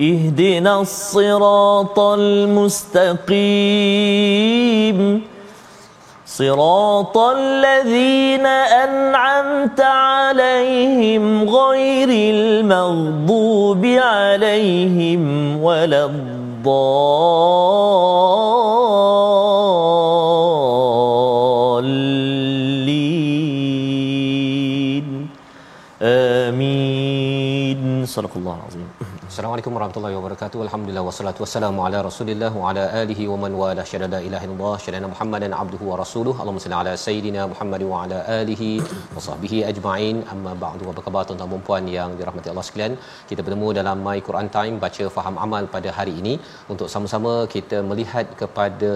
اهدنا الصراط المستقيم. صراط الذين أنعمت عليهم غير المغضوب عليهم ولا الضالين. آمين. صدق الله العظيم. Assalamualaikum warahmatullahi wabarakatuh. Alhamdulillah wassalatu wassalamu ala Rasulillah wa ala alihi wa man wala syada la ilaha illallah syada Muhammadan abduhu wa rasuluh. Allahumma salli ala sayidina Muhammad wa ala alihi wa sahbihi ajma'in. Amma ba'du. Apa khabar tuan-tuan dan puan yang dirahmati Allah sekalian? Kita bertemu dalam My Quran Time baca faham amal pada hari ini untuk sama-sama kita melihat kepada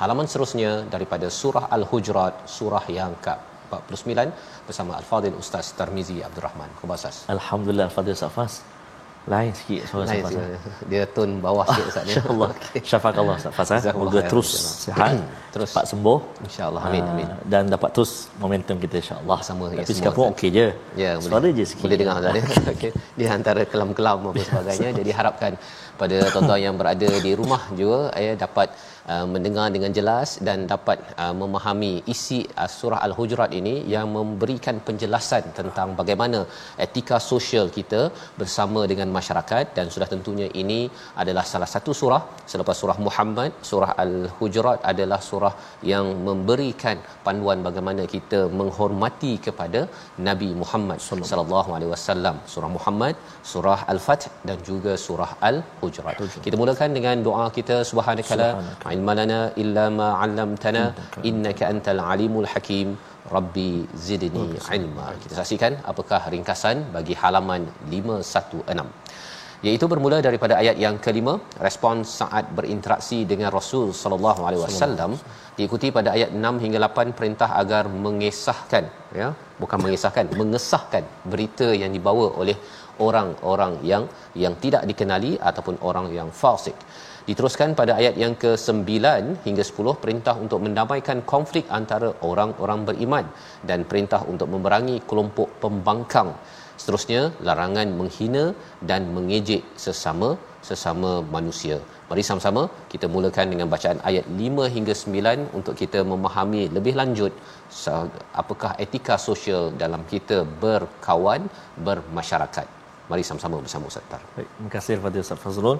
halaman seterusnya daripada surah Al-Hujurat, surah yang ke-49 bersama Al-Fadil Ustaz Tarmizi Abdul Rahman. Khabar Ustaz. Alhamdulillah Fadil Safas lain sikit suara Lain Safas. sikit. Dia tone bawah sikit Ustaz ni. InsyaAllah. Syafakallah Safas. eh. Jazakumullah Semoga khair. terus sihat, Terus. cepat sembuh. InsyaAllah. Amin, Ah, amin. Dan dapat terus momentum kita insyaAllah. Sama, ya, Tapi semua, sekarang pun Ustaz. okey je. Ya, Suara je sikit. Boleh dengar Ustaz. ya. Okey. Dia antara kelam-kelam apa sebagainya. Jadi harapkan pada tuan-tuan yang berada di rumah juga ya dapat uh, mendengar dengan jelas dan dapat uh, memahami isi uh, surah Al-Hujurat ini yang memberikan penjelasan tentang bagaimana etika sosial kita bersama dengan masyarakat. Dan sudah tentunya ini adalah salah satu surah. Selepas surah Muhammad surah Al-Hujurat adalah surah yang memberikan panduan bagaimana kita menghormati kepada Nabi Muhammad sallallahu alaihi wasallam. Surah Muhammad surah Al-Fath dan juga surah Al-Hujurat. Kita mulakan dengan doa kita. Subhanakala ilmalana illa ma 'allamtana. Innaka antal alimul hakim. Rabbi zidni ilma. Kita saksikan apakah ringkasan bagi halaman 516 iaitu bermula daripada ayat yang kelima respons saat berinteraksi dengan Rasul sallallahu alaihi wasallam. diikuti pada ayat 6 hingga 8 perintah agar mengesahkan ya. Bukan mengesahkan mengesahkan berita yang dibawa oleh orang-orang yang yang tidak dikenali ataupun orang yang fasik diteruskan pada ayat yang ke-9 hingga 10 perintah untuk mendamaikan konflik antara orang-orang beriman dan perintah untuk memerangi kelompok pembangkang seterusnya larangan menghina dan mengejek sesama sesama manusia. Mari sama-sama kita mulakan dengan bacaan ayat 5 hingga 9 untuk kita memahami lebih lanjut apakah etika sosial dalam kita berkawan bermasyarakat. Mari sama-sama bersama Ustaz Tar. Baik, terima kasih Fadil Ustaz Fazrul.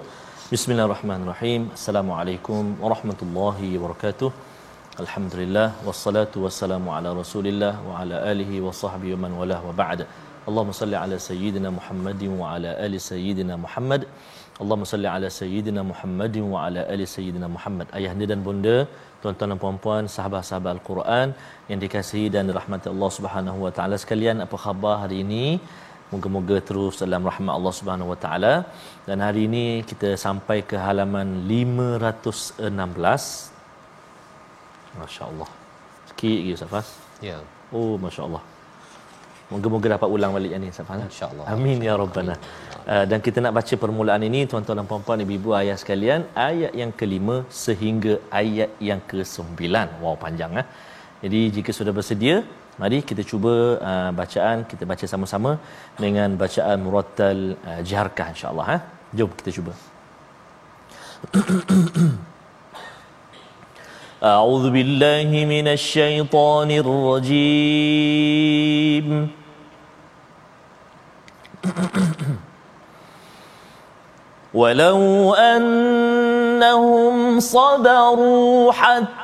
Bismillahirrahmanirrahim. Assalamualaikum warahmatullahi wabarakatuh. Alhamdulillah wassalatu wassalamu ala Rasulillah wa ala alihi wa sahbihi wa man walah wa ba'd. Allahumma salli ala sayyidina Muhammadin wa ala ali sayyidina Muhammad. Allahumma salli ala sayyidina Muhammadin wa ala ali sayyidina Muhammad. Ayahanda dan bonda, tuan-tuan dan puan-puan, sahabat-sahabat Al-Quran yang dikasihi dan dirahmati Allah Subhanahu wa taala sekalian, apa khabar hari ini? Moga-moga terus dalam rahmat Allah Subhanahu Wa Taala. Dan hari ini kita sampai ke halaman 516. Masya-Allah. Sikit lagi Ustaz Fas. Ya. Oh, masya-Allah. Moga-moga dapat ulang balik yang ni Ustaz Fas. InsyaAllah. Amin ya rabbana. Uh, dan kita nak baca permulaan ini tuan-tuan dan puan-puan ibu-ibu ayah sekalian ayat yang kelima sehingga ayat yang ke-9. Wow panjang ah. Jadi jika sudah bersedia Mari kita cuba uh, bacaan kita baca sama-sama dengan bacaan murattal uh, jiharkah insya-Allah ha. Jom kita cuba. أعوذ بالله من الشيطان الرجيم ولو أنهم صبروا حتى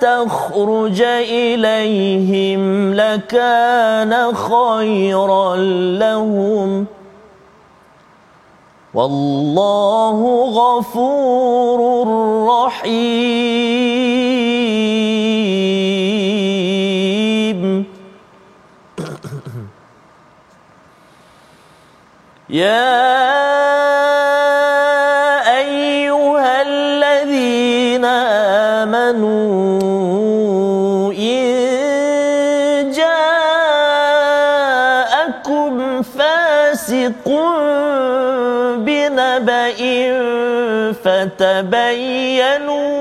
تخرج إليهم لكان خيرا لهم. والله غفور رحيم. يا فتبينوا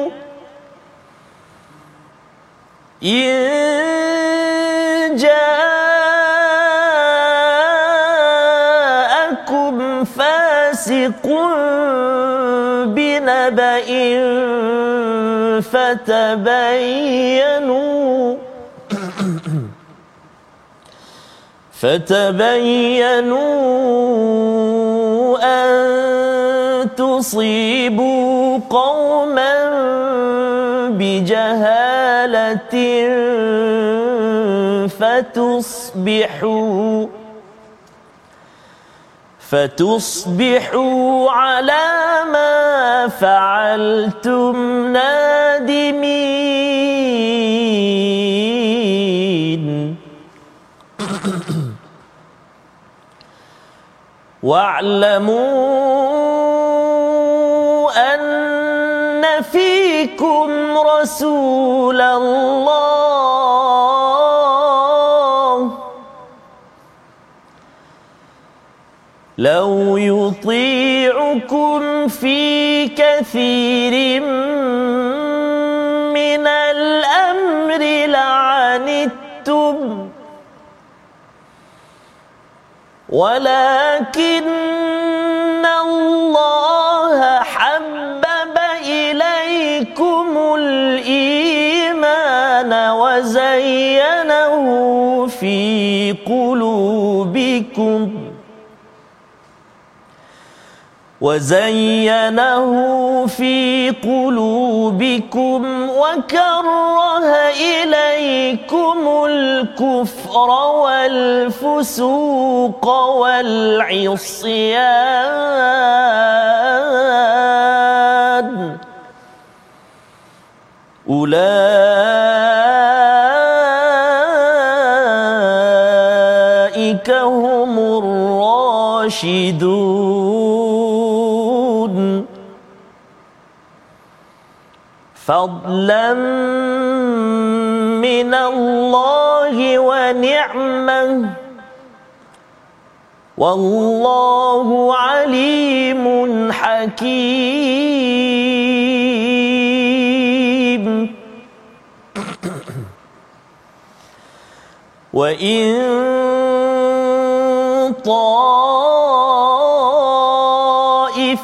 إن جاءكم فاسق بنبأ فتبينوا فتبينوا أن تصيبوا قوما بجهالة فتصبحوا فتصبحوا على ما فعلتم نادمين. واعلموا أن فيكم رسول الله. لو يطيعكم في كثير من الأمر لعنتم. ولكن الله وزينه في قلوبكم وزينه في قلوبكم وكره إليكم الكفر والفسوق والعصيان أولئك الراشدون. فضلا من الله ونعمة. والله عليم حكيم. وإن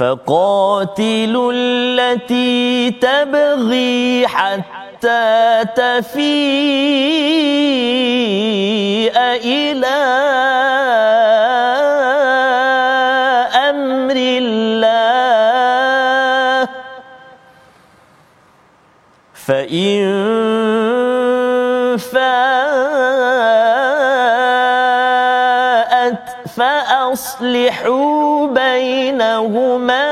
فقاتلوا التي تبغي حتى تفيء إلى أمر الله. فإن فأصلحوا بينهما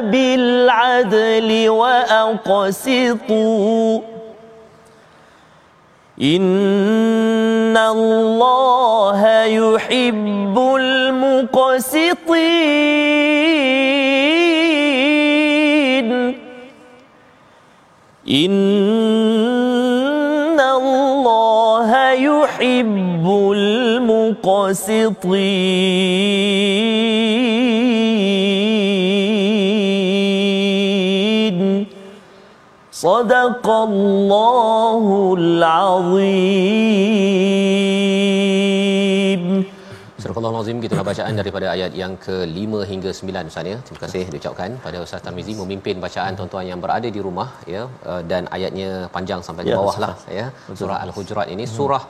بالعدل وأقسطوا إن الله يحب المقسطين إن الله يحب المقسطين صدق الله العظيم Surah Al-Azim kita bacaan daripada ayat yang ke-5 hingga 9 Ustaz ya. Terima kasih diucapkan pada Ustaz Tarmizi memimpin bacaan tuan-tuan yang berada di rumah ya uh, dan ayatnya panjang sampai ke Ya, bawah Ustaz. lah ya. Surah Al-Hujurat ini surah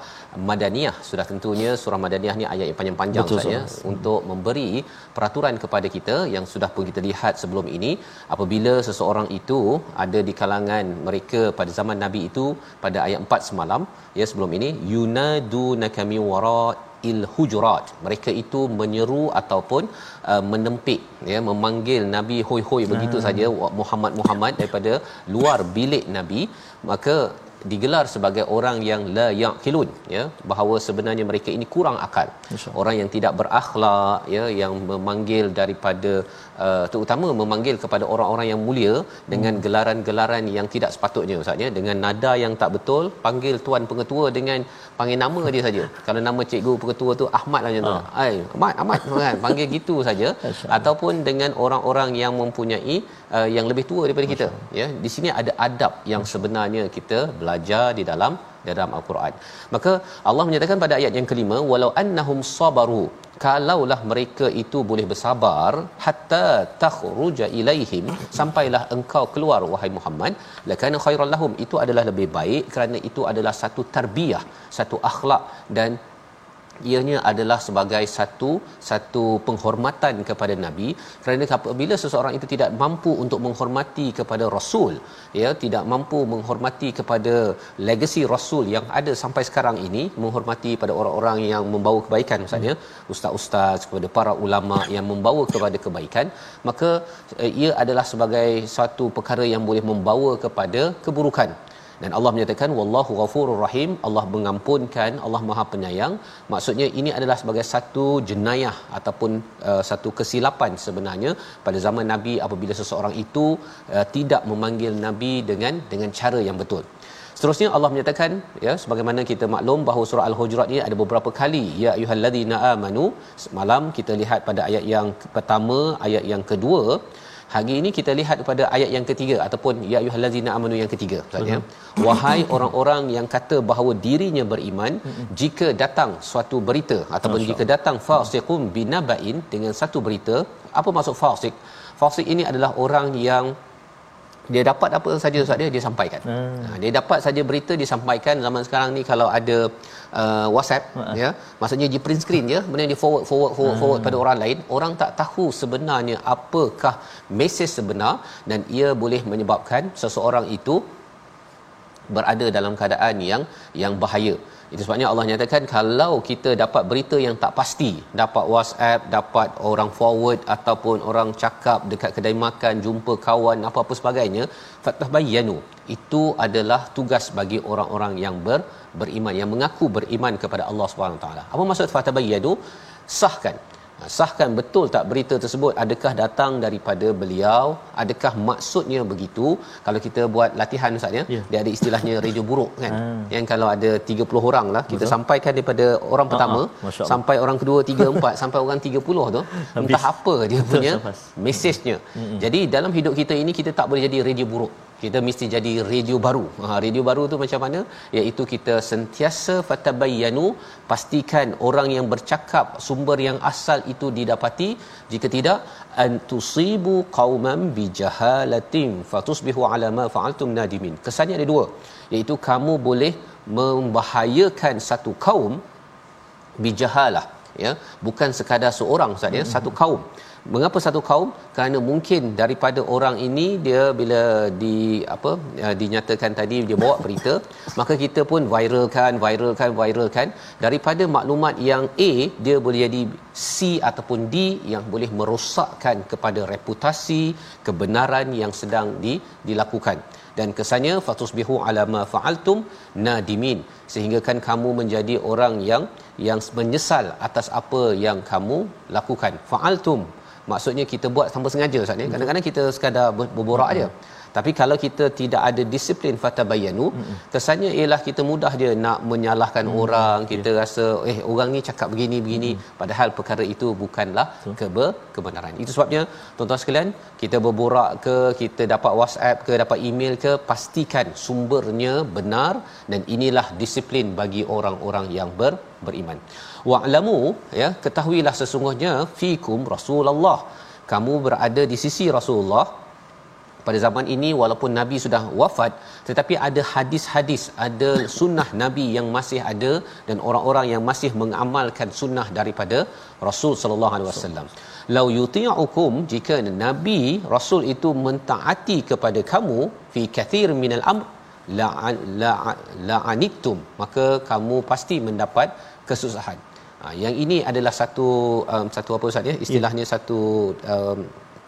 Madaniyah. Sudah tentunya surah Madaniyah ni ayat yang panjang-panjang Ustaz ya untuk memberi peraturan kepada kita yang sudah pun kita lihat sebelum ini apabila seseorang itu ada di kalangan mereka pada zaman Nabi itu pada ayat 4 semalam ya sebelum ini yunadunaka min il hujurat mereka itu menyeru ataupun uh, menempik ya memanggil nabi hoi-hoi begitu saja Muhammad Muhammad daripada luar bilik nabi. Maka digelar sebagai orang yang la yaqilun ya bahawa sebenarnya mereka ini kurang akal. InsyaAllah. orang yang tidak berakhlak ya yang memanggil daripada uh, terutama memanggil kepada orang-orang yang mulia dengan gelaran-gelaran yang tidak sepatutnya ustaz ya. Dengan nada yang tak betul panggil tuan pengetua dengan panggil nama dia saja. Kalau nama cikgu pengetua tu Ahmad lah macam tu. Ai Ahmad Ahmad kan? Panggil gitu saja. Ataupun dengan orang-orang yang mempunyai uh, yang lebih tua daripada kita ya. Di sini ada adab yang sebenarnya kita belajar di dalam dalam al-Quran. Maka Allah menyatakan pada ayat yang kelima walau annahum sabaru kalaulah mereka itu boleh bersabar hatta takhruja ilaihim sampailah engkau keluar wahai Muhammad lakana khairal lahum itu adalah lebih baik kerana itu adalah satu tarbiyah satu akhlak dan ianya adalah sebagai satu satu penghormatan kepada nabi. Kerana apabila seseorang itu tidak mampu untuk menghormati kepada rasul ya tidak mampu menghormati kepada legasi rasul yang ada sampai sekarang ini menghormati pada orang-orang yang membawa kebaikan misalnya ustaz-ustaz kepada para ulama yang membawa kepada kebaikan maka eh, ia adalah sebagai satu perkara yang boleh membawa kepada keburukan dan Allah menyatakan wallahu ghafurur rahim. Allah mengampunkan Allah Maha penyayang. Maksudnya ini adalah sebagai satu jenayah ataupun uh, satu kesilapan sebenarnya pada zaman nabi apabila seseorang itu uh, tidak memanggil nabi dengan dengan cara yang betul. Seterusnya Allah menyatakan ya sebagaimana kita maklum bahawa surah al-hujurat ini ada beberapa kali ya ayyuhallazina amanu semalam kita lihat pada ayat yang pertama ayat yang kedua Hari ini kita lihat pada ayat yang ketiga ataupun ya ayyuhallazina amanu yang ketiga maksudnya uh-huh. wahai orang-orang yang kata bahawa dirinya beriman uh-huh. jika datang suatu berita ataupun Masya jika datang fasiqun binabain dengan satu berita apa maksud fasik fasik ini adalah orang yang dia dapat apa saja ustaz dia dia sampaikan. Hmm. Ha, dia dapat saja berita disampaikan zaman sekarang ni kalau ada uh, WhatsApp hmm. ya maksudnya dia print screen je kemudian dia forward forward forward, hmm. forward pada orang lain orang tak tahu sebenarnya apakah mesej sebenar dan ia boleh menyebabkan seseorang itu berada dalam keadaan yang yang bahaya. Itu sebabnya Allah nyatakan kalau kita dapat berita yang tak pasti, dapat WhatsApp, dapat orang forward ataupun orang cakap dekat kedai makan, jumpa kawan apa-apa sebagainya, fatabayyanu. Itu adalah tugas bagi orang-orang yang ber, beriman yang mengaku beriman kepada Allah Subhanahu taala. Apa maksud fatabayyanu? Sahkan sahkan betul tak berita tersebut adakah datang daripada beliau adakah maksudnya begitu kalau kita buat latihan ustaz ya yeah. dia ada istilahnya radio buruk kan Hmm. yang kalau ada 30 orang lah kita Betul. sampaikan daripada orang pertama ha. Masya Allah. sampai orang kedua tiga empat sampai orang 30 tu entah apa dia punya mesejnya jadi dalam hidup kita ini kita tak boleh jadi radio buruk kita mesti jadi radio baru. Ha, radio baru tu macam mana? Iaitu kita sentiasa fatabayyanu pastikan orang yang bercakap sumber yang asal itu didapati jika tidak antusibu qauman bijahalatin fatusbihu ala ma fa'altum nadimin. Kesannya ada dua iaitu kamu boleh membahayakan satu kaum bijahalah ya bukan sekadar seorang ustaz ya satu kaum mengapa satu kaum? Kerana mungkin daripada orang ini dia bila di apa ya, dinyatakan tadi dia bawa berita maka kita pun viralkan viralkan viralkan. Daripada maklumat yang A dia boleh jadi C ataupun D yang boleh merosakkan kepada reputasi kebenaran yang sedang di, dilakukan. Dan kesannya fatusbihu ala ma fa'altum nadimin. Sehingga kan kamu menjadi orang yang yang menyesal atas apa yang kamu lakukan. Fa'altum maksudnya kita buat tanpa sengaja ustaz ni. Kadang-kadang kita sekadar ber- berborak aja tapi kalau kita tidak ada disiplin fatabayanu mm-hmm. kesannya ialah kita mudah je nak menyalahkan mm-hmm. orang kita yeah. rasa eh orang ni cakap begini begini mm-hmm. padahal perkara itu bukanlah kebe kebenaran itu sebabnya tuan-tuan sekalian kita berborak ke kita dapat WhatsApp ke dapat email ke pastikan sumbernya benar dan inilah disiplin bagi orang-orang yang ber beriman wa'lamu ya ketahuilah sesungguhnya fikum rasulullah kamu berada di sisi Rasulullah pada zaman ini walaupun nabi sudah wafat tetapi ada hadis-hadis ada sunnah nabi yang masih ada dan orang-orang yang masih mengamalkan sunnah daripada Rasul sallallahu alaihi wasallam lau yuti'ukum jika nabi rasul itu mentaati kepada kamu fi kathir minal amr la'anittum la, la maka kamu pasti mendapat kesusahan ha, yang ini adalah satu um, satu apa ustaz ya istilahnya yeah. satu um,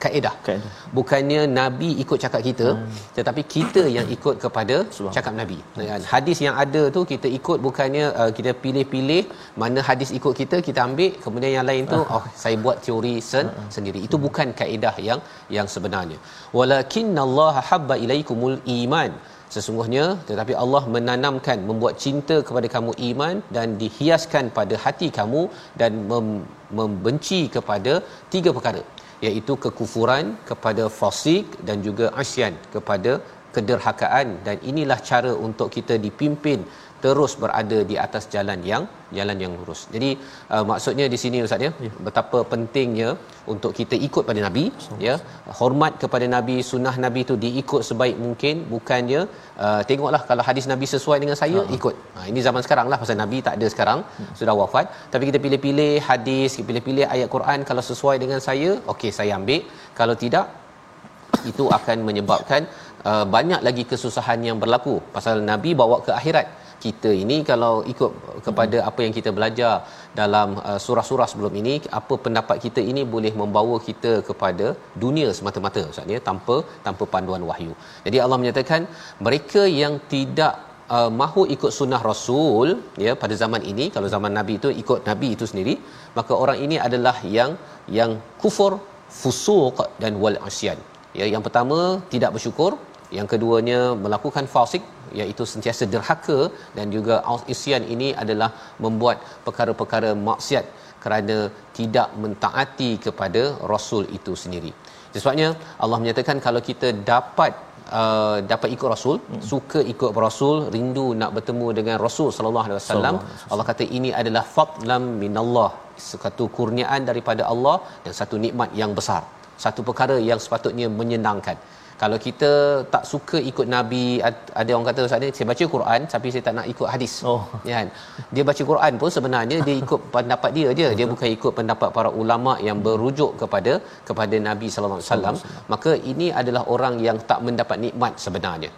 kaedah. kaedah. Bukannya nabi ikut cakap kita hmm. tetapi kita yang ikut kepada cakap nabi. Kan? Hadis yang ada tu kita ikut bukannya uh, kita pilih-pilih mana hadis ikut kita kita ambil kemudian yang lain tu oh saya buat teori sen uh sendiri. Itu bukan kaedah yang yang sebenarnya. Walakinnallaha habba ilaikumul iman. Sesungguhnya tetapi Allah menanamkan membuat cinta kepada kamu iman dan dihiaskan pada hati kamu dan mem- membenci kepada tiga perkara iaitu kekufuran kepada fasik dan juga asyan kepada kederhakaan dan inilah cara untuk kita dipimpin terus berada di atas jalan yang jalan yang lurus. Jadi uh, maksudnya di sini ustaz ya, ya betapa pentingnya untuk kita ikut pada nabi so, ya hormat kepada nabi sunnah nabi itu diikut sebaik mungkin bukannya uh, tengoklah kalau hadis nabi sesuai dengan saya uh-huh. ikut. Ha ini zaman sekarang lah pasal nabi tak ada sekarang uh-huh. sudah wafat tapi kita pilih-pilih hadis pilih-pilih ayat Quran kalau sesuai dengan saya okey saya ambil kalau tidak itu akan menyebabkan uh, banyak lagi kesusahan yang berlaku pasal nabi bawa ke akhirat kita ini kalau ikut kepada apa yang kita belajar dalam uh, surah-surah sebelum ini apa pendapat kita ini boleh membawa kita kepada dunia semata-mata ustaz ya tanpa tanpa panduan wahyu. Jadi Allah menyatakan mereka yang tidak uh, mahu ikut sunnah rasul ya pada zaman ini kalau zaman nabi itu ikut nabi itu sendiri maka orang ini adalah yang yang kufur fusuq dan wal asyan. Ya yang pertama tidak bersyukur, yang keduanya melakukan fasik iaitu sentiasa derhaka dan juga isyan ini adalah membuat perkara-perkara maksiat kerana tidak mentaati kepada rasul itu sendiri. Sebabnya Allah menyatakan kalau kita dapat uh, dapat ikut rasul, hmm. suka ikut rasul, rindu nak bertemu dengan rasul sallallahu alaihi wasallam, Allah kata ini adalah fadlam minallah, satu kurniaan daripada Allah dan satu nikmat yang besar. Satu perkara yang sepatutnya menyenangkan kalau kita tak suka ikut nabi ada orang kata ustaz ni saya baca Quran tapi saya tak nak ikut hadis. Oh. Ya kan? Dia baca Quran pun sebenarnya dia ikut pendapat dia je. Dia bukan ikut pendapat para ulama yang berujuk kepada kepada nabi sallallahu alaihi wasallam. Maka ini adalah orang yang tak mendapat nikmat sebenarnya.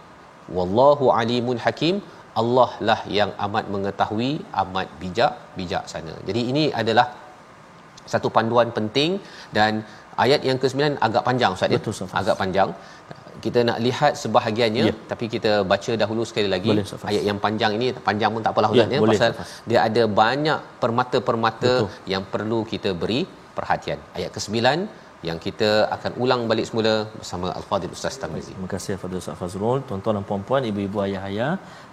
Wallahu alimun hakim. Allah lah yang amat mengetahui amat bijak bijak sana. Jadi ini adalah satu panduan penting. Dan ayat yang ke-9 agak panjang ustaz ya? Agak panjang kita nak lihat sebahagiannya ya. tapi kita baca dahulu sekali lagi boleh, ayat yang panjang ini panjang pun tak apalah ya, ya pasal Safas. dia ada banyak permata-permata Betul. yang perlu kita beri perhatian ayat ke-9 yang kita akan ulang balik semula bersama Al-Fadhil Ustaz Tamizi. Terima kasih Fadil Ustaz Fazrul, tuan-tuan dan puan-puan, ibu-ibu ayah-ayah,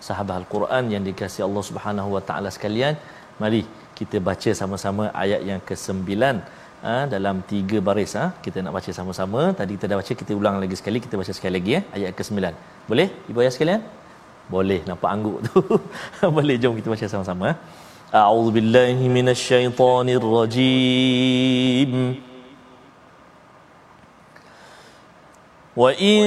sahabat Al-Quran yang dikasihi Allah Subhanahu Wa Taala sekalian, mari kita baca sama-sama ayat yang ke-9 ha, dalam tiga baris ha. kita nak baca sama-sama. Tadi kita dah baca kita ulang lagi sekali kita baca sekali lagi ya ayat ke-9 boleh? Ibu ayah sekalian? Boleh nampak angguk tu. Boleh jom kita baca sama-sama a'udzu billahi minasyaitonir rajim wa in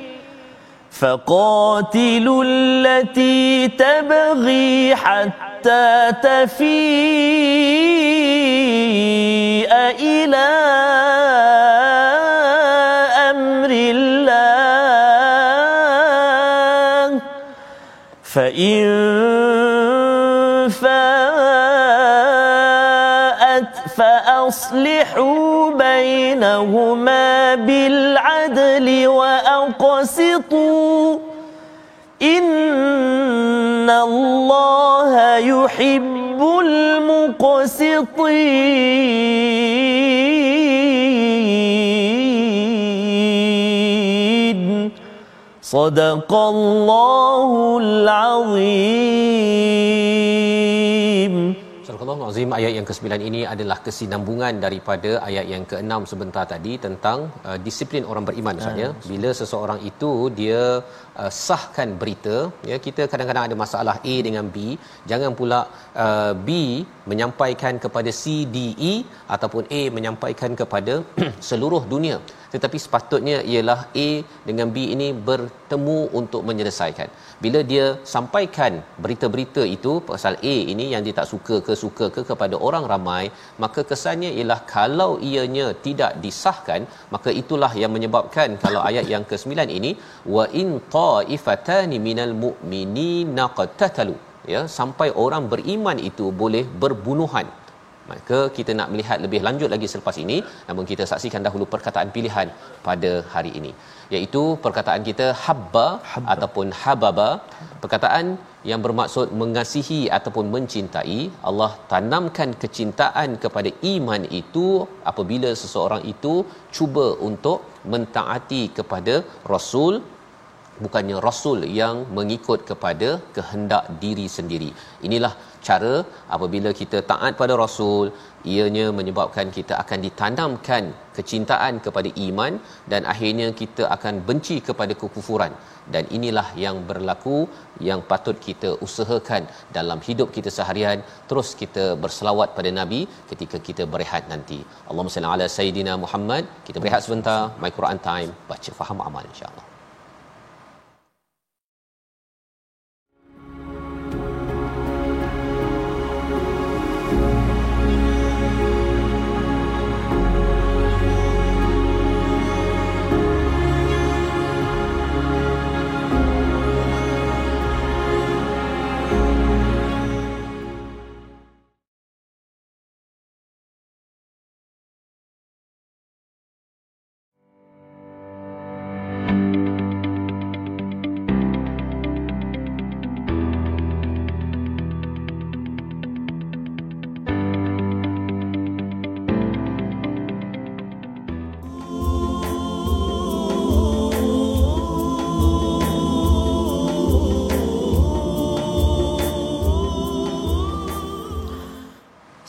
فقاتلوا التي تبغي حتى تفيء إلى أمر الله. فإن فأصلحوا بينهما بالعدل وأقسطوا. إن الله يحب المقسطين. مقسطين صدق الله العظيم. Astagfirullah azim ayat yang ke-9 ini adalah kesinambungan daripada ayat yang ke-6 sebentar tadi tentang uh, disiplin orang beriman Ustaz ya. Bila seseorang itu dia uh, sahkan berita ya kita kadang-kadang ada masalah A dengan B jangan pula uh, B menyampaikan kepada C D E ataupun A menyampaikan kepada seluruh dunia tetapi sepatutnya ialah A dengan B ini bertemu untuk menyelesaikan. Bila dia sampaikan berita-berita itu pasal A ini yang dia tak suka ke suka ke kepada orang ramai maka kesannya ialah kalau ianya tidak disahkan maka itulah yang menyebabkan kalau ayat yang ke-9 ini wa in taifatani minal mu'minina qatatalu. Ya sampai orang beriman itu boleh berbunuhan maka kita nak melihat lebih lanjut lagi selepas ini namun kita saksikan dahulu perkataan pilihan pada hari ini. Iaitu perkataan kita habba, habba. ataupun hababa perkataan yang bermaksud mengasihi ataupun mencintai. Allah tanamkan kecintaan kepada iman itu apabila seseorang itu cuba untuk mentaati kepada rasul bukannya rasul yang mengikut kepada kehendak diri sendiri. Inilah cara apabila kita taat pada rasul ianya menyebabkan kita akan ditanamkan kecintaan kepada iman dan akhirnya kita akan benci kepada kekufuran. Dan inilah yang berlaku yang patut kita usahakan dalam hidup kita seharian terus kita berselawat pada nabi ketika kita berehat nanti. Allahumma salli ala sayidina Muhammad. Kita berehat sebentar. My Quran time. Baca faham amal insyaallah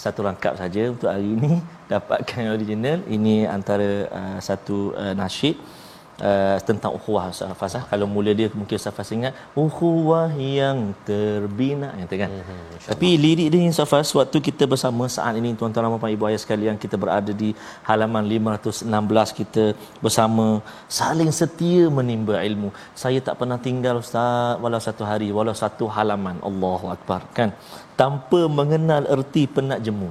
satu rangkap saja untuk hari ini. Dapatkan original. Ini antara uh, satu uh, nasyid uh, tentang ukhuwah Fasah kalau mula dia mungkin Safas ingat ukhuwah yang terbina yang kan? Hmm, tapi lirik dia Safas waktu kita bersama saat ini tuan-tuan dan puan ibu ayah sekalian kita berada di halaman 516 kita bersama saling setia menimba ilmu. Saya tak pernah tinggal ustaz walau satu hari walau satu halaman. Allahu akbar kan? Tanpa mengenal erti penat jemu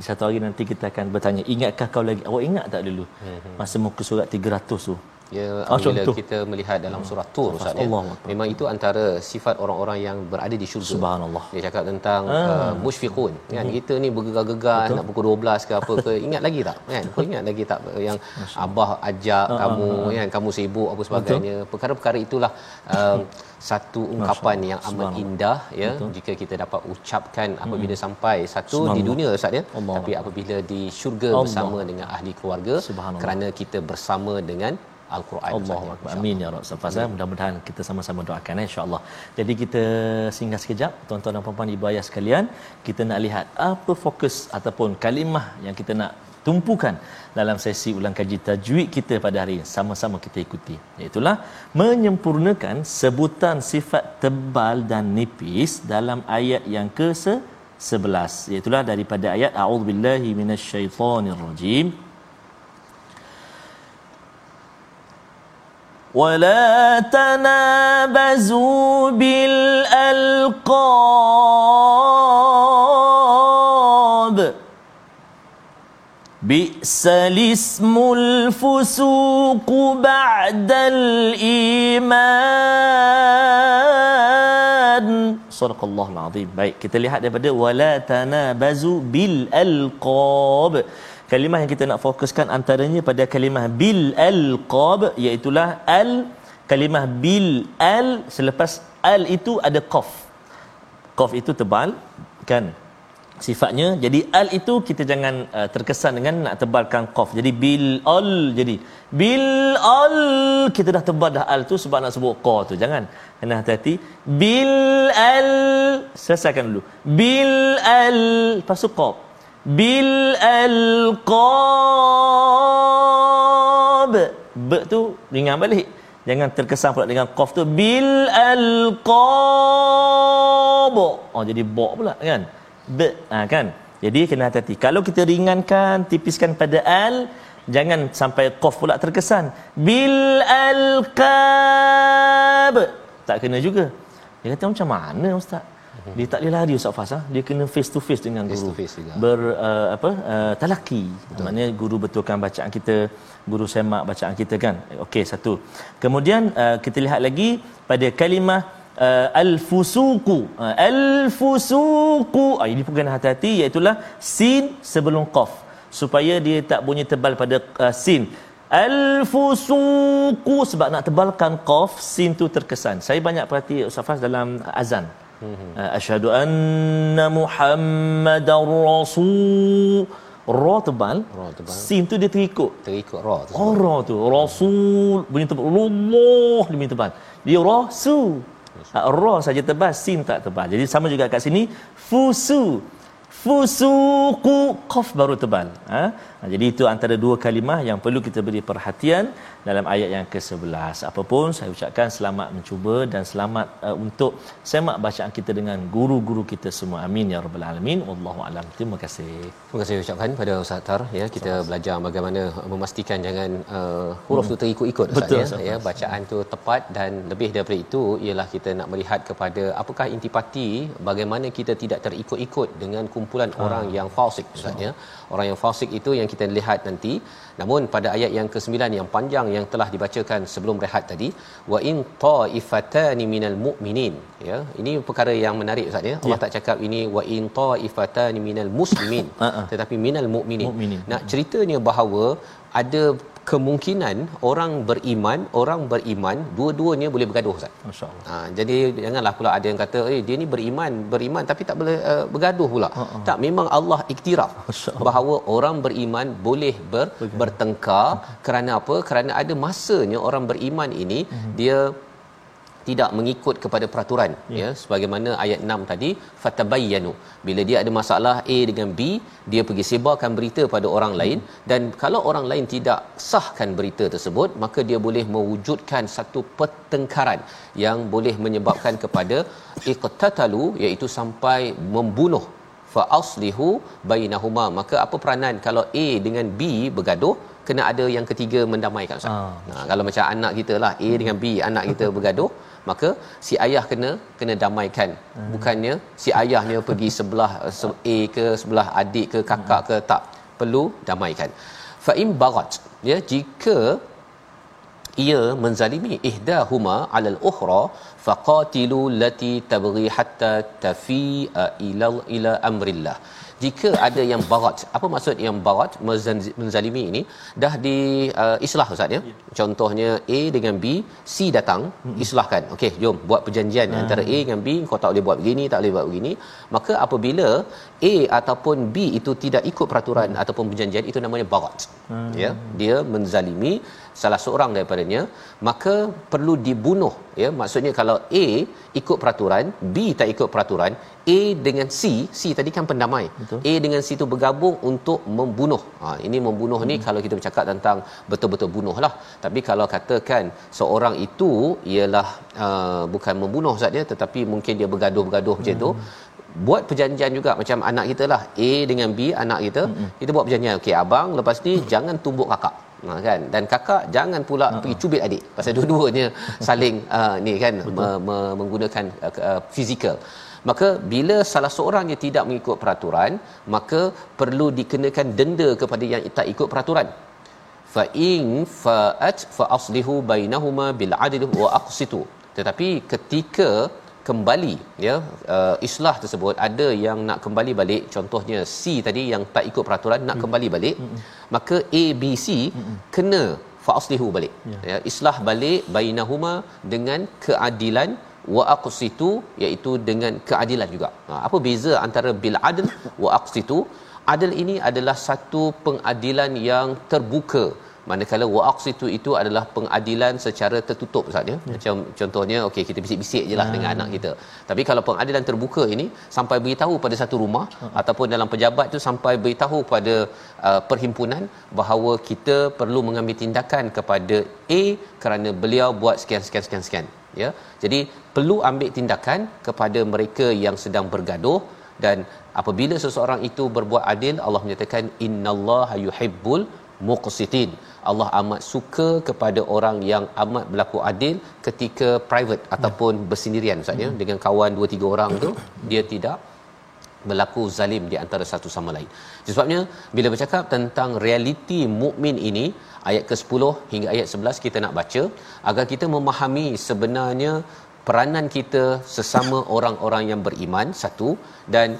satu hari nanti kita akan bertanya ingatkah kau lagi? Awak ingat tak dulu? Hmm. masa muka surat 300 tu ya apabila oh, kita melihat dalam surah tur ustaz ya. Memang itu antara sifat orang-orang yang berada di syurga. Subhanallah. Dia cakap tentang ah. uh, musyfiqun. Kan hmm. kita ni bergegar-gegar Betul. nak pukul 12 ke apa ke ingat lagi tak? Kan kau ingat lagi tak yang abah ajak uh, kamu uh, uh, kan kamu sibuk apa sebagainya. Betul. perkara-perkara itulah um, satu ungkapan yang amat indah ya Betul. jika kita dapat ucapkan apabila hmm. sampai satu di dunia ustaz ya. Tapi apabila di syurga Allah. bersama dengan ahli keluarga kerana kita bersama dengan Al-Quran. Allah Amin ya Rabb. Safas mudah-mudahan kita sama-sama doakan eh, insya-Allah. Jadi kita singgah sekejap. Tuan-tuan dan puan-puan ibu ayah sekalian, kita nak lihat apa fokus ataupun kalimah yang kita nak tumpukan dalam sesi ulang kaji tajwid kita pada hari ini. Sama-sama kita ikuti. Iaitulah menyempurnakan sebutan sifat tebal dan nipis dalam ayat yang ke-11 iaitulah daripada ayat a'udzubillahi minasyaitonirrajim ولا تنابزوا بالألقاب بئس الاسم الفسوق بعد الإيمان صدق الله العظيم. Baik kita lihat daripada wala tanabazu bil alqab kalimah yang kita nak fokuskan antaranya pada kalimah bil alqab iaitu al kalimah bil al selepas al itu ada qaf. Qaf itu tebal kan? Sifatnya jadi al itu kita jangan uh, terkesan dengan nak tebalkan qaf. Jadi bil al jadi bil al kita dah tebal dah al tu sebab nak sebut qa tu jangan. Kena hati-hati. Bil al selesaikan dulu. Bil al pasu qaf bil al qab b tu ringan balik. Jangan terkesan pula dengan qaf tu. Bil al qab oh jadi ba pula kan? B ha, kan? Jadi kena hati-hati. Kalau kita ringankan tipiskan pada al jangan sampai qaf pula terkesan. Bil al qab tak kena juga. Dia kata macam mana ustaz dia tak boleh lari Ustaz Fas ha? dia kena face to face dengan Face guru. To face juga. ber uh, apa uh, talaki. Maknanya guru betulkan bacaan kita guru semak bacaan kita kan. Okey satu. Kemudian uh, kita lihat lagi pada kalimah uh, al-fusuqu. Uh, al-fusuqu. Uh, ini pun kena hati-hati iaitu sin sebelum qaf. Supaya dia tak bunyi tebal pada uh, sin. Al-fusuqu sebab nak tebalkan qaf sin tu terkesan. Saya banyak perhati Ustaz Fas dalam azan asyhadu anna muhammadar rasul. Ra tebal. Ra tebal. sin tu dia terikut. Terikut ra tu Oh, ra tu. Rasul. Bunyi tebal. Allah dia bunyi tebal. Dia rasul. Ah, ra saja tebal sin tak tebal. Jadi sama juga kat sini. Fusu fusuqu qaf baru tebal. Ha? Ha, jadi itu antara dua kalimah yang perlu kita beri perhatian dalam ayat yang ke-11 apapun saya ucapkan selamat mencuba dan selamat uh, untuk semak bacaan kita dengan guru-guru kita semua. Amin ya rabbal alamin. Wallahu alam. Terima kasih. Terima kasih ucapkan pada Ustaz Tar ya. Kita belajar bagaimana memastikan jangan uh, huruf tu terikut-ikut Ustaz Betul, ya. Ustaz. ya bacaan tu tepat dan lebih daripada itu ialah kita nak melihat kepada apakah intipati bagaimana kita tidak terikut-ikut dengan kumpulan orang yang fasik Ustaz ya. Orang yang fasik itu yang kita lihat nanti. Namun pada ayat yang ke-9 yang panjang yang telah dibacakan sebelum rehat tadi wa in taifatani minal mu'minin. Ya ini perkara yang menarik Ustaz ya. Allah tak cakap ini wa in taifatani minal muslimin. Ha-ha. tetapi minal mu'minin. Mukminin. Nak ceritanya bahawa ada kemungkinan orang beriman, orang beriman dua-duanya boleh bergaduh Ustaz. masyaallah Ha, jadi janganlah pula ada yang kata eh dia ni beriman, beriman tapi tak boleh uh, bergaduh pula. Uh-uh. Tak memang Allah iktiraf bahawa orang beriman boleh ber, bertengkar kerana apa? Kerana ada masanya orang beriman ini uh-huh. dia tidak mengikut kepada peraturan ya. ya sebagaimana ayat 6 tadi fatabayyanu bila dia ada masalah A dengan B dia pergi sebarkan berita pada orang lain dan kalau orang lain tidak sahkan berita tersebut maka dia boleh mewujudkan satu pertengkaran yang boleh menyebabkan kepada iqtatalu iaitu sampai membunuh fa aslihu bainahuma maka apa peranan kalau A dengan B bergaduh kena ada yang ketiga mendamaikan Ustaz. Ah. Ha, kalau macam anak kita lah A dengan B anak kita bergaduh maka si ayah kena kena damaikan. Hmm. bukannya si ayahnya pergi sebelah uh, se- A ke sebelah adik ke kakak ke tak perlu damaikan. Fa in bagat ya jika ia menzalimi ihdahuma alal ukhra faqatilu lati tabghi hatta tafi'a ila ila amrillah jika ada yang barat apa maksud yang barat menzalimi ini? Dah di uh, islah ustaz ya? Contohnya A dengan B C datang islahkan. Okey jom buat perjanjian antara A dengan B. Kau tak boleh buat begini tak boleh buat begini. Maka apabila A ataupun B itu tidak ikut peraturan ataupun perjanjian itu namanya barat ya dia menzalimi salah seorang daripadanya maka perlu dibunuh ya maksudnya kalau A ikut peraturan B tak ikut peraturan A dengan C C tadi kan pendamai Betul. A dengan C itu bergabung untuk membunuh ha, ini membunuh hmm. ni kalau kita bercakap tentang betul-betul bunuh lah tapi kalau katakan seorang itu ialah uh, bukan membunuh saja tetapi mungkin dia bergaduh-bergaduh hmm. macam tu buat perjanjian juga macam anak kita lah. A dengan B anak kita hmm. kita buat perjanjian. Okey abang lepas ni jangan tumbuk kakak. Ha, kan? Dan kakak jangan pula uh-huh. pergi cubit adik pasal dua-duanya saling uh, ni kan me- me- menggunakan uh, uh, fizikal. Maka bila salah seorang yang tidak mengikut peraturan maka perlu dikenakan denda kepada yang tak ikut peraturan. Fa in fa'at fa aslihu bainahuma bil adl wa aqsitu. Tetapi ketika kembali ya uh, islah tersebut ada yang nak kembali balik contohnya C tadi yang tak ikut peraturan nak hmm. kembali balik hmm. maka A B C hmm. kena fa aslihu balik ya. ya islah balik bainahuma dengan keadilan wa aqsitu iaitu dengan keadilan juga. Ha, apa beza antara bil adl wa aqsitu? Adil ini adalah satu pengadilan yang terbuka manakala waqsitu itu adalah pengadilan secara tertutup Ustaz ya hmm. macam contohnya okey kita bisik-bisik jelah hmm. dengan anak kita tapi kalau pengadilan terbuka ini sampai beritahu pada satu rumah hmm. ataupun dalam pejabat tu sampai beritahu pada uh, perhimpunan bahawa kita perlu mengambil tindakan kepada A kerana beliau buat sekian sekian sekian sekian ya jadi perlu ambil tindakan kepada mereka yang sedang bergaduh dan apabila seseorang itu berbuat adil Allah menyatakan innallaha yuhibbul muqsitin Allah amat suka kepada orang yang amat berlaku adil ketika private ataupun bersendirian ustaz ya hmm. dengan kawan 2 3 orang tu dia tidak berlaku zalim di antara satu sama lain. Sebabnya bila bercakap tentang realiti mukmin ini ayat ke-10 hingga ayat 11 kita nak baca agar kita memahami sebenarnya peranan kita sesama orang-orang yang beriman satu dan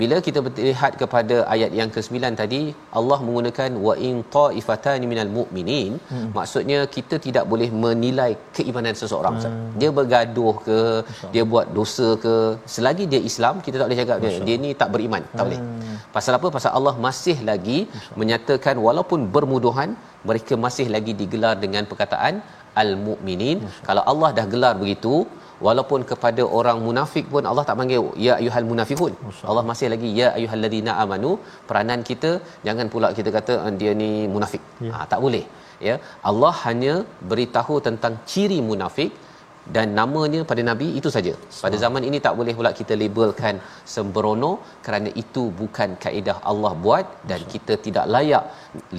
bila kita melihat kepada ayat yang ke-9 tadi Allah menggunakan wa in taifatan minal mu'minin hmm. maksudnya kita tidak boleh menilai keimanan seseorang hmm. dia bergaduh ke Betul. dia buat dosa ke selagi dia Islam kita tak boleh cakap dia dia ni tak beriman tak hmm. boleh pasal apa pasal Allah masih lagi Betul. menyatakan walaupun bermuduhan mereka masih lagi digelar dengan perkataan al-mu'minin kalau Allah dah gelar begitu walaupun kepada orang munafik pun Allah tak panggil ya ayyuhal munafiqun. Allah masih lagi ya ayyuhalladzina amanu peranan kita jangan pula kita kata ah, dia ni munafik. Ya. ha, tak boleh ya. Allah hanya beritahu tentang ciri munafik dan namanya pada nabi itu saja pada zaman ini tak boleh pula kita labelkan sembrono kerana itu bukan kaedah Allah buat dan kita tidak layak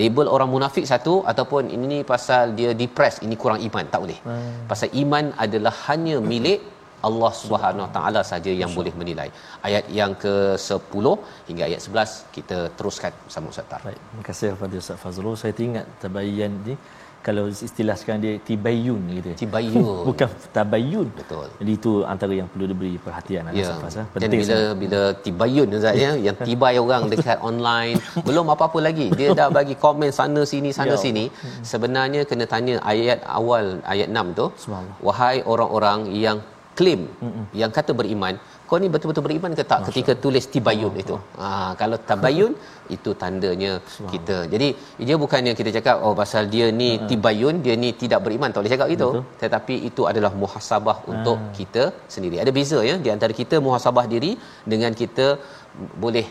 label orang munafik satu ataupun ini pasal dia depress ini kurang iman tak boleh hmm. pasal iman adalah hanya milik Allah Subhanahu Wa Taala saja yang boleh menilai. Ayat yang ke-10 hingga ayat 11 kita teruskan bersama Ustaz Tar. Baik, terima kasih kepada Ustaz Fazrul. Saya teringat tabayyan ni kalau istilah sekarang dia tibayun gitu. Tibayun. Bukan tabayun. Betul. Jadi itu antara yang perlu diberi perhatian ya. Safas, ha? Penting Dan bila sangat. bila tibayun Ustaz ya yang tibai orang dekat online belum apa-apa lagi. Dia dah bagi komen sana sini sana ya. sini. Sebenarnya kena tanya ayat awal ayat 6 tu. Wahai orang-orang yang klaim Mm-mm. yang kata beriman kau ni betul-betul beriman ke tak Masya ketika tulis tibayun itu? Ha, kalau tabayun itu tandanya kita. Jadi dia bukannya kita cakap oh pasal dia ni hmm. tibayun dia ni tidak beriman. Tak boleh cakap gitu. Betul. tetapi itu adalah muhasabah hmm. untuk kita sendiri. Ada beza ya di antara kita muhasabah diri dengan kita boleh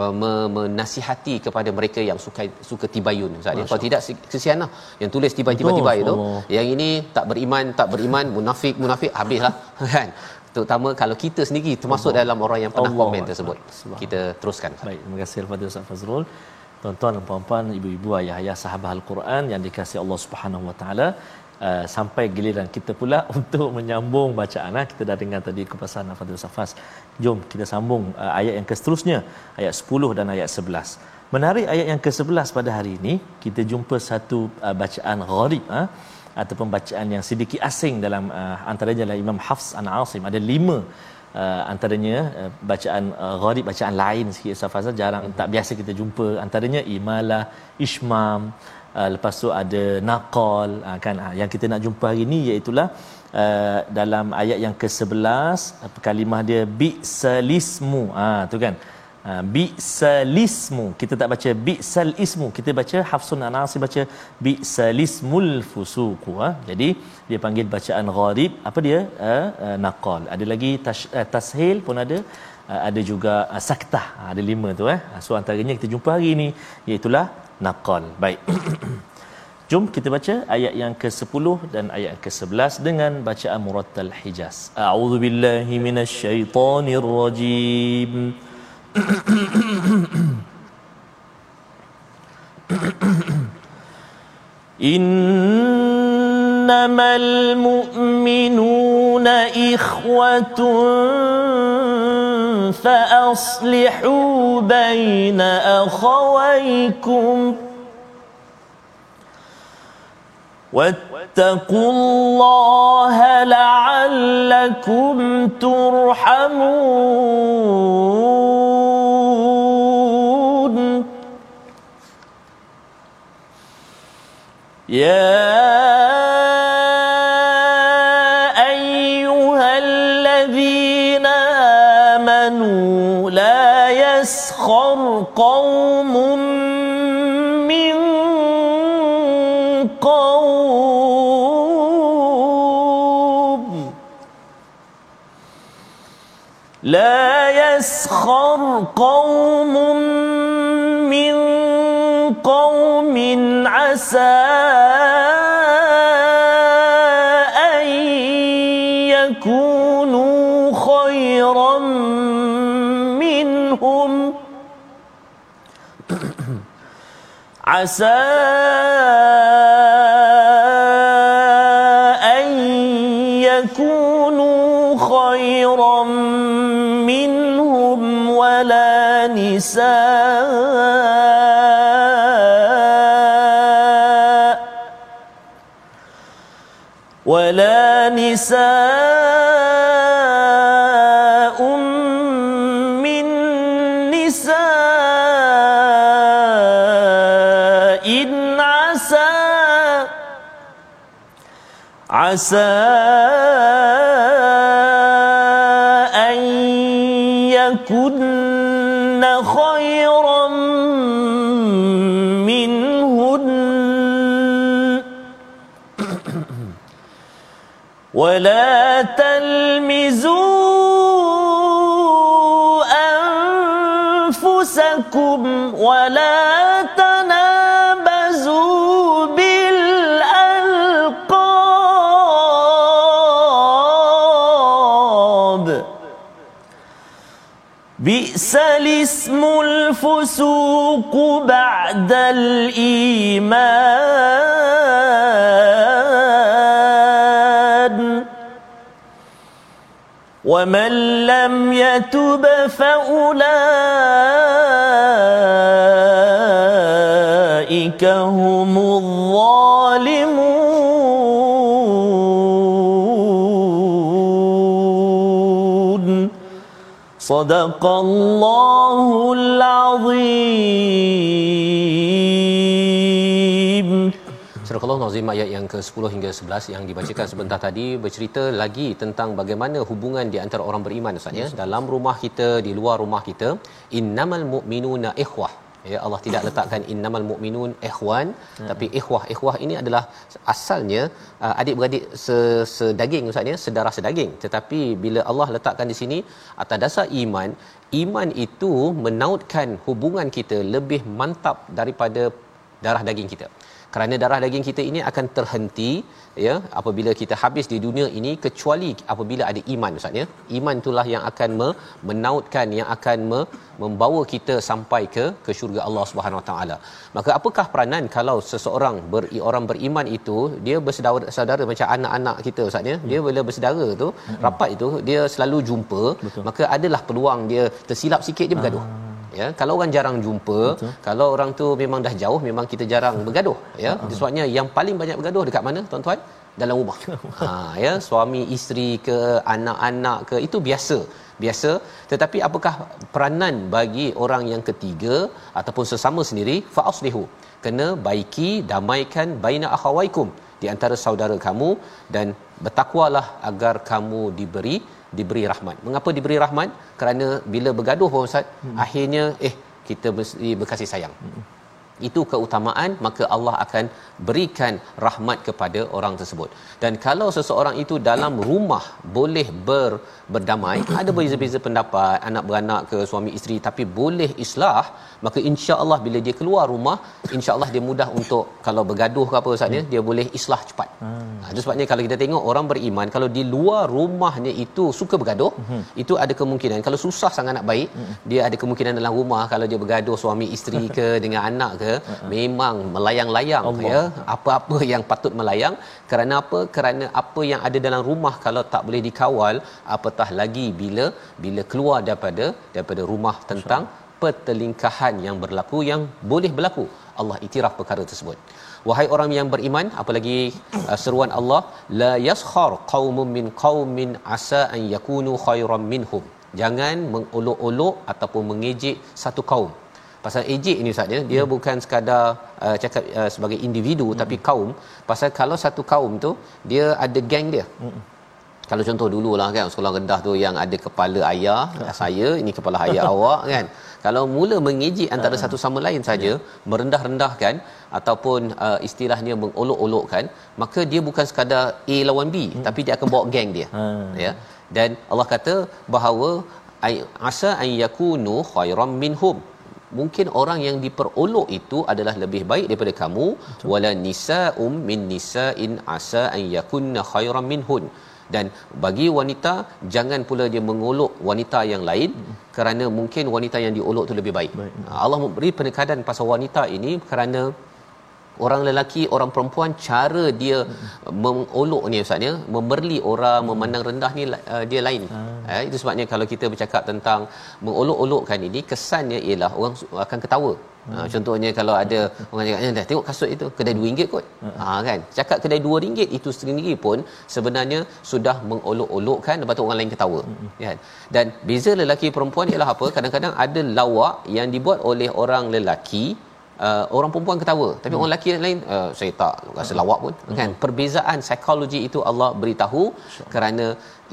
uh, menasihati kepada mereka yang suka suka tibayun Ustaz. Kalau tidak kesianlah yang tulis tibai-tibai itu. Yang ini tak beriman tak beriman munafik munafik habislah. Kan terutama kalau kita sendiri termasuk Allah. dalam orang yang pernah Allah. komen tersebut. Allah. kita teruskan. Baik terima kasih kepada Ustaz Fazrul. Tuan-tuan dan puan-puan ibu-ibu ayah-ayah sahabat al-Quran yang dikasihi Allah Subhanahu wa taala Uh, sampai giliran kita pula untuk menyambung bacaan uh, kita dah dengar tadi kupasan Fadil Safas jom kita sambung uh, ayat yang seterusnya ayat 10 dan ayat 11 menarik ayat yang ke-11 pada hari ini kita jumpa satu uh, bacaan gharib uh, ataupun bacaan yang sedikit asing dalam uh, antaranya adalah Imam Hafs an Asim. Ada lima uh, antaranya uh, bacaan uh, gharib bacaan lain sikit Safaza jarang tak biasa kita jumpa. Antaranya imalah ismam uh, lepas tu ada naqal uh, kan uh, yang kita nak jumpa hari ini iaitu uh, dalam ayat yang ke-11 uh, kalimah dia bi salismu ah uh, tu kan. Ha, bi'salismu. Kita tak baca bi'sal ismu kita baca hafsun anasi baca bi'salismul fusuqu ha? jadi dia panggil bacaan gharib. Apa dia? Uh, uh, naqal. Ada lagi tas, uh, tashil pun ada. Uh, ada juga uh, saktah. Uh, ada lima tu eh. So antaranya kita jumpa hari ini iaitu naqal. Baik. Jom kita baca ayat yang ke-10 dan ayat yang ke-11 dengan bacaan murattal Hijaz. A'udzubillahi minasyaitonirrajim. rajim. إنما المؤمنون إخوة فأصلحوا بين أخويكم واتقوا الله لعلكم ترحمون يا أيها الذين آمنوا لا يسخر قوم من قوم. لا يسخر قوم من قوم عسى أن يكونوا خيرا منهم. عسى نساء من نساء عسى عسى ولا تلمزوا أنفسكم ولا تنابزوا بالألقاب بئس الاسم الفسوق بعد الإيمان ومن لم يتب فأولئك هم الظالمون. صدق الله العظيم. Surah Allah Nazim ayat yang ke-10 hingga 11 yang dibacakan sebentar tadi bercerita lagi tentang bagaimana hubungan di antara orang beriman Ustaz ya. Dalam rumah kita di luar rumah kita innamal mu'minuna ikhwah. Ya Allah tidak letakkan innamal mu'minun ikhwan hmm. tapi ikhwah. Ikhwah ini adalah asalnya uh, adik-beradik se- sedaging Ustaz ya sedarah sedaging. Tetapi bila Allah letakkan di sini atas dasar iman iman itu menautkan hubungan kita lebih mantap daripada darah daging kita kerana darah daging kita ini akan terhenti ya apabila kita habis di dunia ini kecuali apabila ada iman ustaz ya. Iman itulah yang akan me- menautkan yang akan me- membawa kita sampai ke ke syurga Allah Subhanahu Wa taala. Maka apakah peranan kalau seseorang ber, orang beriman itu dia bersaudara saudara macam anak-anak kita ustaz ya. Dia bila bersaudara tu rapat itu dia selalu jumpa Betul. maka adalah peluang dia tersilap sikit dia bergaduh ya kalau orang jarang jumpa Betul. kalau orang tu memang dah jauh memang kita jarang bergaduh ya. Uh-huh. sebabnya yang paling banyak bergaduh dekat mana tuan-tuan? Dalam rumah. Ha ya suami isteri ke anak-anak ke itu biasa. Biasa. Tetapi apakah peranan bagi orang yang ketiga ataupun sesama sendiri? Fa'aslihu. Kena baiki damaikan baina akhawaikum di antara saudara kamu dan bertakwalah agar kamu diberi diberi rahmat. Mengapa diberi rahmat? Kerana bila bergaduh Pak Ustaz, hmm. akhirnya eh kita mesti berkasih sayang. Hmm. Itu keutamaan maka Allah akan berikan rahmat kepada orang tersebut. Dan kalau seseorang itu dalam rumah boleh ber, berdamai, ada berbeza-beza pendapat, anak beranak ke suami isteri tapi boleh islah, maka insya-Allah bila dia keluar rumah, insya-Allah dia mudah untuk kalau bergaduh ke apa ustaz ya, dia boleh islah cepat. Hmm. Itu sebabnya kalau kita tengok orang beriman kalau di luar rumahnya itu suka bergaduh, hmm. itu ada kemungkinan kalau susah sangat nak baik, hmm. dia ada kemungkinan dalam rumah kalau dia bergaduh suami isteri ke dengan anak ke, memang melayang-layang Allah. ya. Apa-apa yang patut melayang. Kerana apa? Kerana apa yang ada dalam rumah kalau tak boleh dikawal apatah lagi bila bila keluar daripada daripada rumah tentang pertelingkahan yang berlaku yang boleh berlaku. Allah iktiraf perkara tersebut. Wahai orang yang beriman apalagi uh, seruan Allah? La yaskhar qaumun min qaumin asa an yakunu khairan minhum. Jangan mengolok-olok ataupun mengejek satu kaum pasal ejek ini ustaz ya dia hmm. bukan sekadar uh, cakap uh, sebagai individu hmm. tapi kaum pasal kalau satu kaum tu dia ada geng dia hmm. kalau contoh dululah kan sekolah rendah tu yang ada kepala ayah hmm. saya ini kepala ayah awak kan kalau mula mengejek antara uh. satu sama lain saja yeah. merendah-rendahkan ataupun uh, istilahnya mengolok-olokkan maka dia bukan sekadar A lawan B hmm. tapi dia akan bawa geng dia uh. ya dan Allah kata bahawa asa an yakunu khairam minhum mungkin orang yang diperolok itu adalah lebih baik daripada kamu wala nisaum min nisa'in asa an yakunna khairam minhun dan bagi wanita jangan pula dia mengolok wanita yang lain hmm. kerana mungkin wanita yang diolok tu lebih baik. baik. Allah memberi penekanan pasal wanita ini kerana orang lelaki orang perempuan cara dia hmm. mengolok ni ustaz ya memerli orang memandang rendah ni uh, dia lain hmm. eh, itu sebabnya kalau kita bercakap tentang mengolok-olokkan ini kesannya ialah orang akan ketawa hmm. ha, contohnya kalau ada orang cakap eh, dah tengok kasut itu kedai RM2 kot hmm. ha, kan cakap kedai RM2 itu sendiri pun sebenarnya sudah mengolok-olokkan lepas tu orang lain ketawa hmm. kan dan beza lelaki perempuan ialah apa kadang-kadang ada lawak yang dibuat oleh orang lelaki uh, orang perempuan ketawa tapi hmm. orang lelaki lain uh, saya tak rasa lawak pun hmm. kan perbezaan psikologi itu Allah beritahu sure. kerana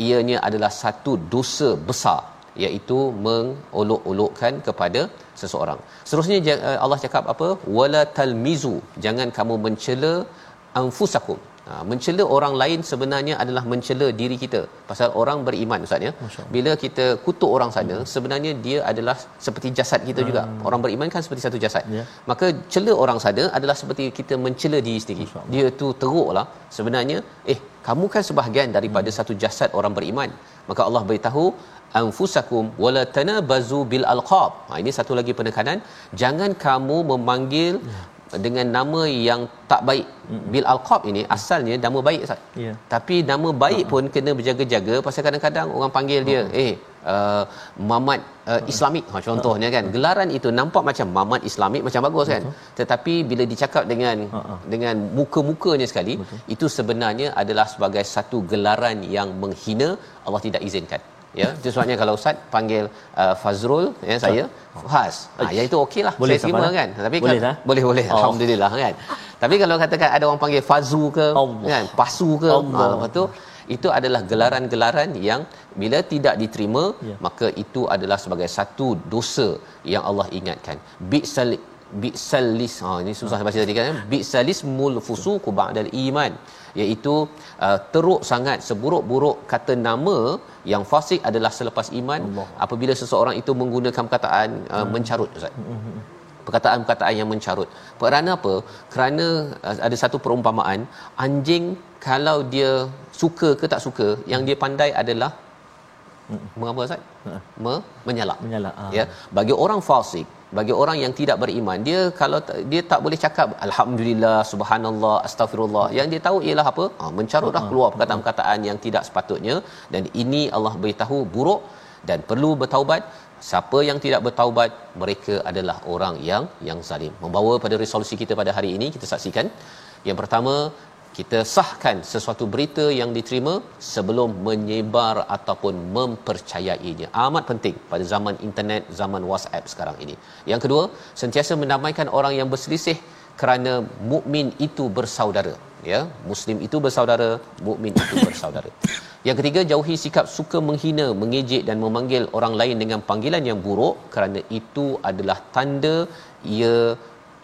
ianya adalah satu dosa besar iaitu mengolok-olokkan kepada seseorang. Seterusnya uh, Allah cakap apa? Wala talmizu. Jangan kamu mencela anfusakum. Ha, mencela orang lain sebenarnya adalah mencela diri kita pasal orang beriman ustaz ya bila kita kutuk orang sana hmm. sebenarnya dia adalah seperti jasad kita hmm. juga orang beriman kan seperti satu jasad yeah. maka cela orang sana adalah seperti kita mencela diri sendiri dia tu teruklah sebenarnya eh kamu kan sebahagian daripada hmm. satu jasad orang beriman maka Allah beritahu anfusakum wala tanabazu bil alqab ha, ini satu lagi penekanan jangan kamu memanggil yeah dengan nama yang tak baik. Mm-hmm. Bil Alqab ini asalnya nama baik Ustaz. Yeah. Tapi nama baik uh-huh. pun kena berjaga-jaga pasal kadang-kadang orang panggil dia uh-huh. eh uh, Mamat uh, uh-huh. Islamik ha contohnya uh-huh. kan. Gelaran itu nampak macam Mamat Islamik macam bagus kan. Uh-huh. Tetapi bila dicakap dengan uh-huh. dengan muka-mukanya sekali uh-huh. itu sebenarnya adalah sebagai satu gelaran yang menghina Allah tidak izinkan ya itu sebabnya kalau ustaz panggil uh, Fazrul ya saya Faz ha ya itu okeylah boleh saya terima kan? Tapi boleh kan, boleh boleh. Oh. alhamdulillah kan? Tapi kalau katakan ada orang panggil Fazu ke Allah. kan? Pasu ke ha, lepas tu itu adalah gelaran-gelaran yang bila tidak diterima ya. maka itu adalah sebagai satu dosa yang Allah ingatkan. Bi'sal bi'salis ha ini susah baca tadi kan bi'salis mul fusuqu ba'dal iman iaitu uh, teruk sangat seburuk-buruk kata nama yang fasik adalah selepas iman Allah. apabila seseorang itu menggunakan perkataan uh, hmm. mencarut ustaz hmm. perkataan-perkataan yang mencarut kerana apa kerana uh, ada satu perumpamaan anjing kalau dia suka ke tak suka yang dia pandai adalah hmm. mengapa ustaz hmm. Me- menyalak menyalak ah. ya bagi orang fasik bagi orang yang tidak beriman dia kalau dia tak boleh cakap alhamdulillah subhanallah astagfirullah yang dia tahu ialah apa? Ha, mencarutlah keluar perkataan-perkataan yang tidak sepatutnya. Dan ini Allah beritahu buruk dan perlu bertaubat. Siapa yang tidak bertaubat mereka adalah orang yang yang zalim. Membawa pada resolusi kita pada hari ini kita saksikan. Yang pertama kita sahkan sesuatu berita yang diterima sebelum menyebar ataupun mempercayainya. Amat penting pada zaman internet zaman WhatsApp sekarang ini. Yang kedua sentiasa mendamaikan orang yang berselisih kerana mukmin itu bersaudara. Ya muslim itu bersaudara mukmin itu bersaudara. Yang ketiga jauhi sikap suka menghina mengejek dan memanggil orang lain dengan panggilan yang buruk kerana itu adalah tanda ia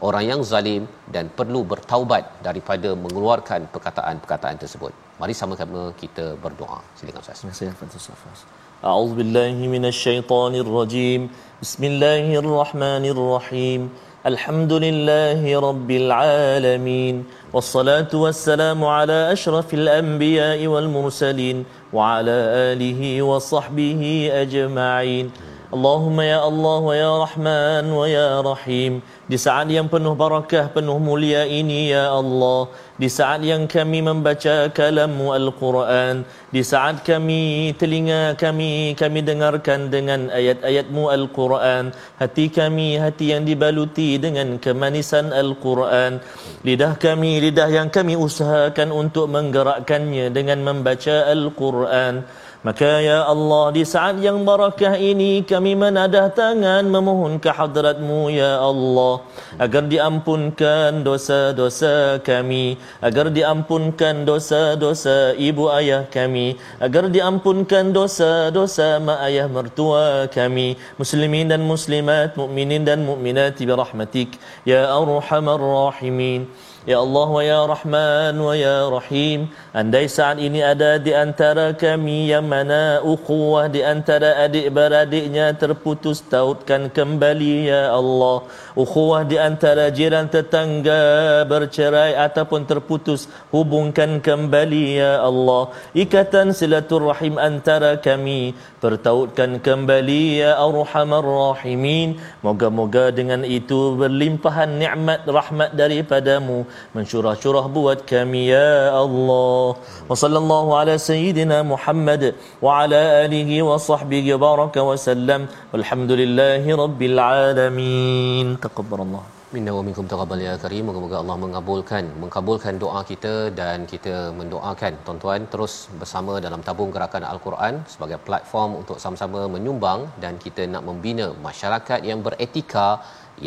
orang yang zalim dan perlu bertaubat daripada mengeluarkan perkataan-perkataan tersebut. Mari sama-sama kita berdoa. Silakan Ustaz. Terima kasih Ustaz. أعوذ بالله من الشيطان الرجيم بسم الله الرحمن الرحيم الحمد لله رب العالمين والصلاة والسلام على أشرف الأنبياء والمرسلين وعلى آله وصحبه أجمعين Allahumma ya Allah wa ya Rahman wa ya Rahim. Di saat yang penuh barakah penuh mulia ini ya Allah. Di saat yang kami membaca kalam Al-Quran. Di saat kami telinga kami kami dengarkan dengan ayat-ayatmu Al-Quran. Hati kami hati yang dibaluti dengan kemanisan Al-Quran. Lidah kami lidah yang kami usahakan untuk menggerakkannya dengan membaca Al-Quran. Maka ya Allah di saat yang barakah ini kami menadah tangan memohon ke hadratmu ya Allah agar diampunkan dosa-dosa kami agar diampunkan dosa-dosa ibu ayah kami agar diampunkan dosa-dosa mak ayah mertua kami muslimin dan muslimat mukminin dan mukminat bi rahmatik ya arhamar rahimin Ya Allah wa ya Rahman wa ya Rahim. Andai saat ini ada di antara kami yang mana ukhuwah di antara adik-beradiknya terputus tautkan kembali ya Allah Ukhuwah di antara jiran tetangga bercerai ataupun terputus hubungkan kembali ya Allah. Ikatan silaturrahim antara kami pertautkan kembali ya Arhamar Rahimin. Moga-moga dengan itu berlimpahan nikmat rahmat daripadamu mensyurah-syurah buat kami ya Allah. Wa sallallahu ala sayyidina Muhammad wa ala alihi wa sahbihi baraka wa sallam. Walhamdulillahi rabbil alamin taqabbalallah Minna wa minkum taqabbal ya karim. Moga-moga Allah mengabulkan mengabulkan doa kita dan kita mendoakan tuan-tuan terus bersama dalam tabung gerakan Al-Quran sebagai platform untuk sama-sama menyumbang dan kita nak membina masyarakat yang beretika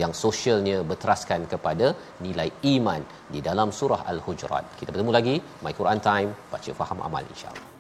yang sosialnya berteraskan kepada nilai iman di dalam surah Al-Hujurat. Kita bertemu lagi My Quran Time baca faham amal insya-Allah.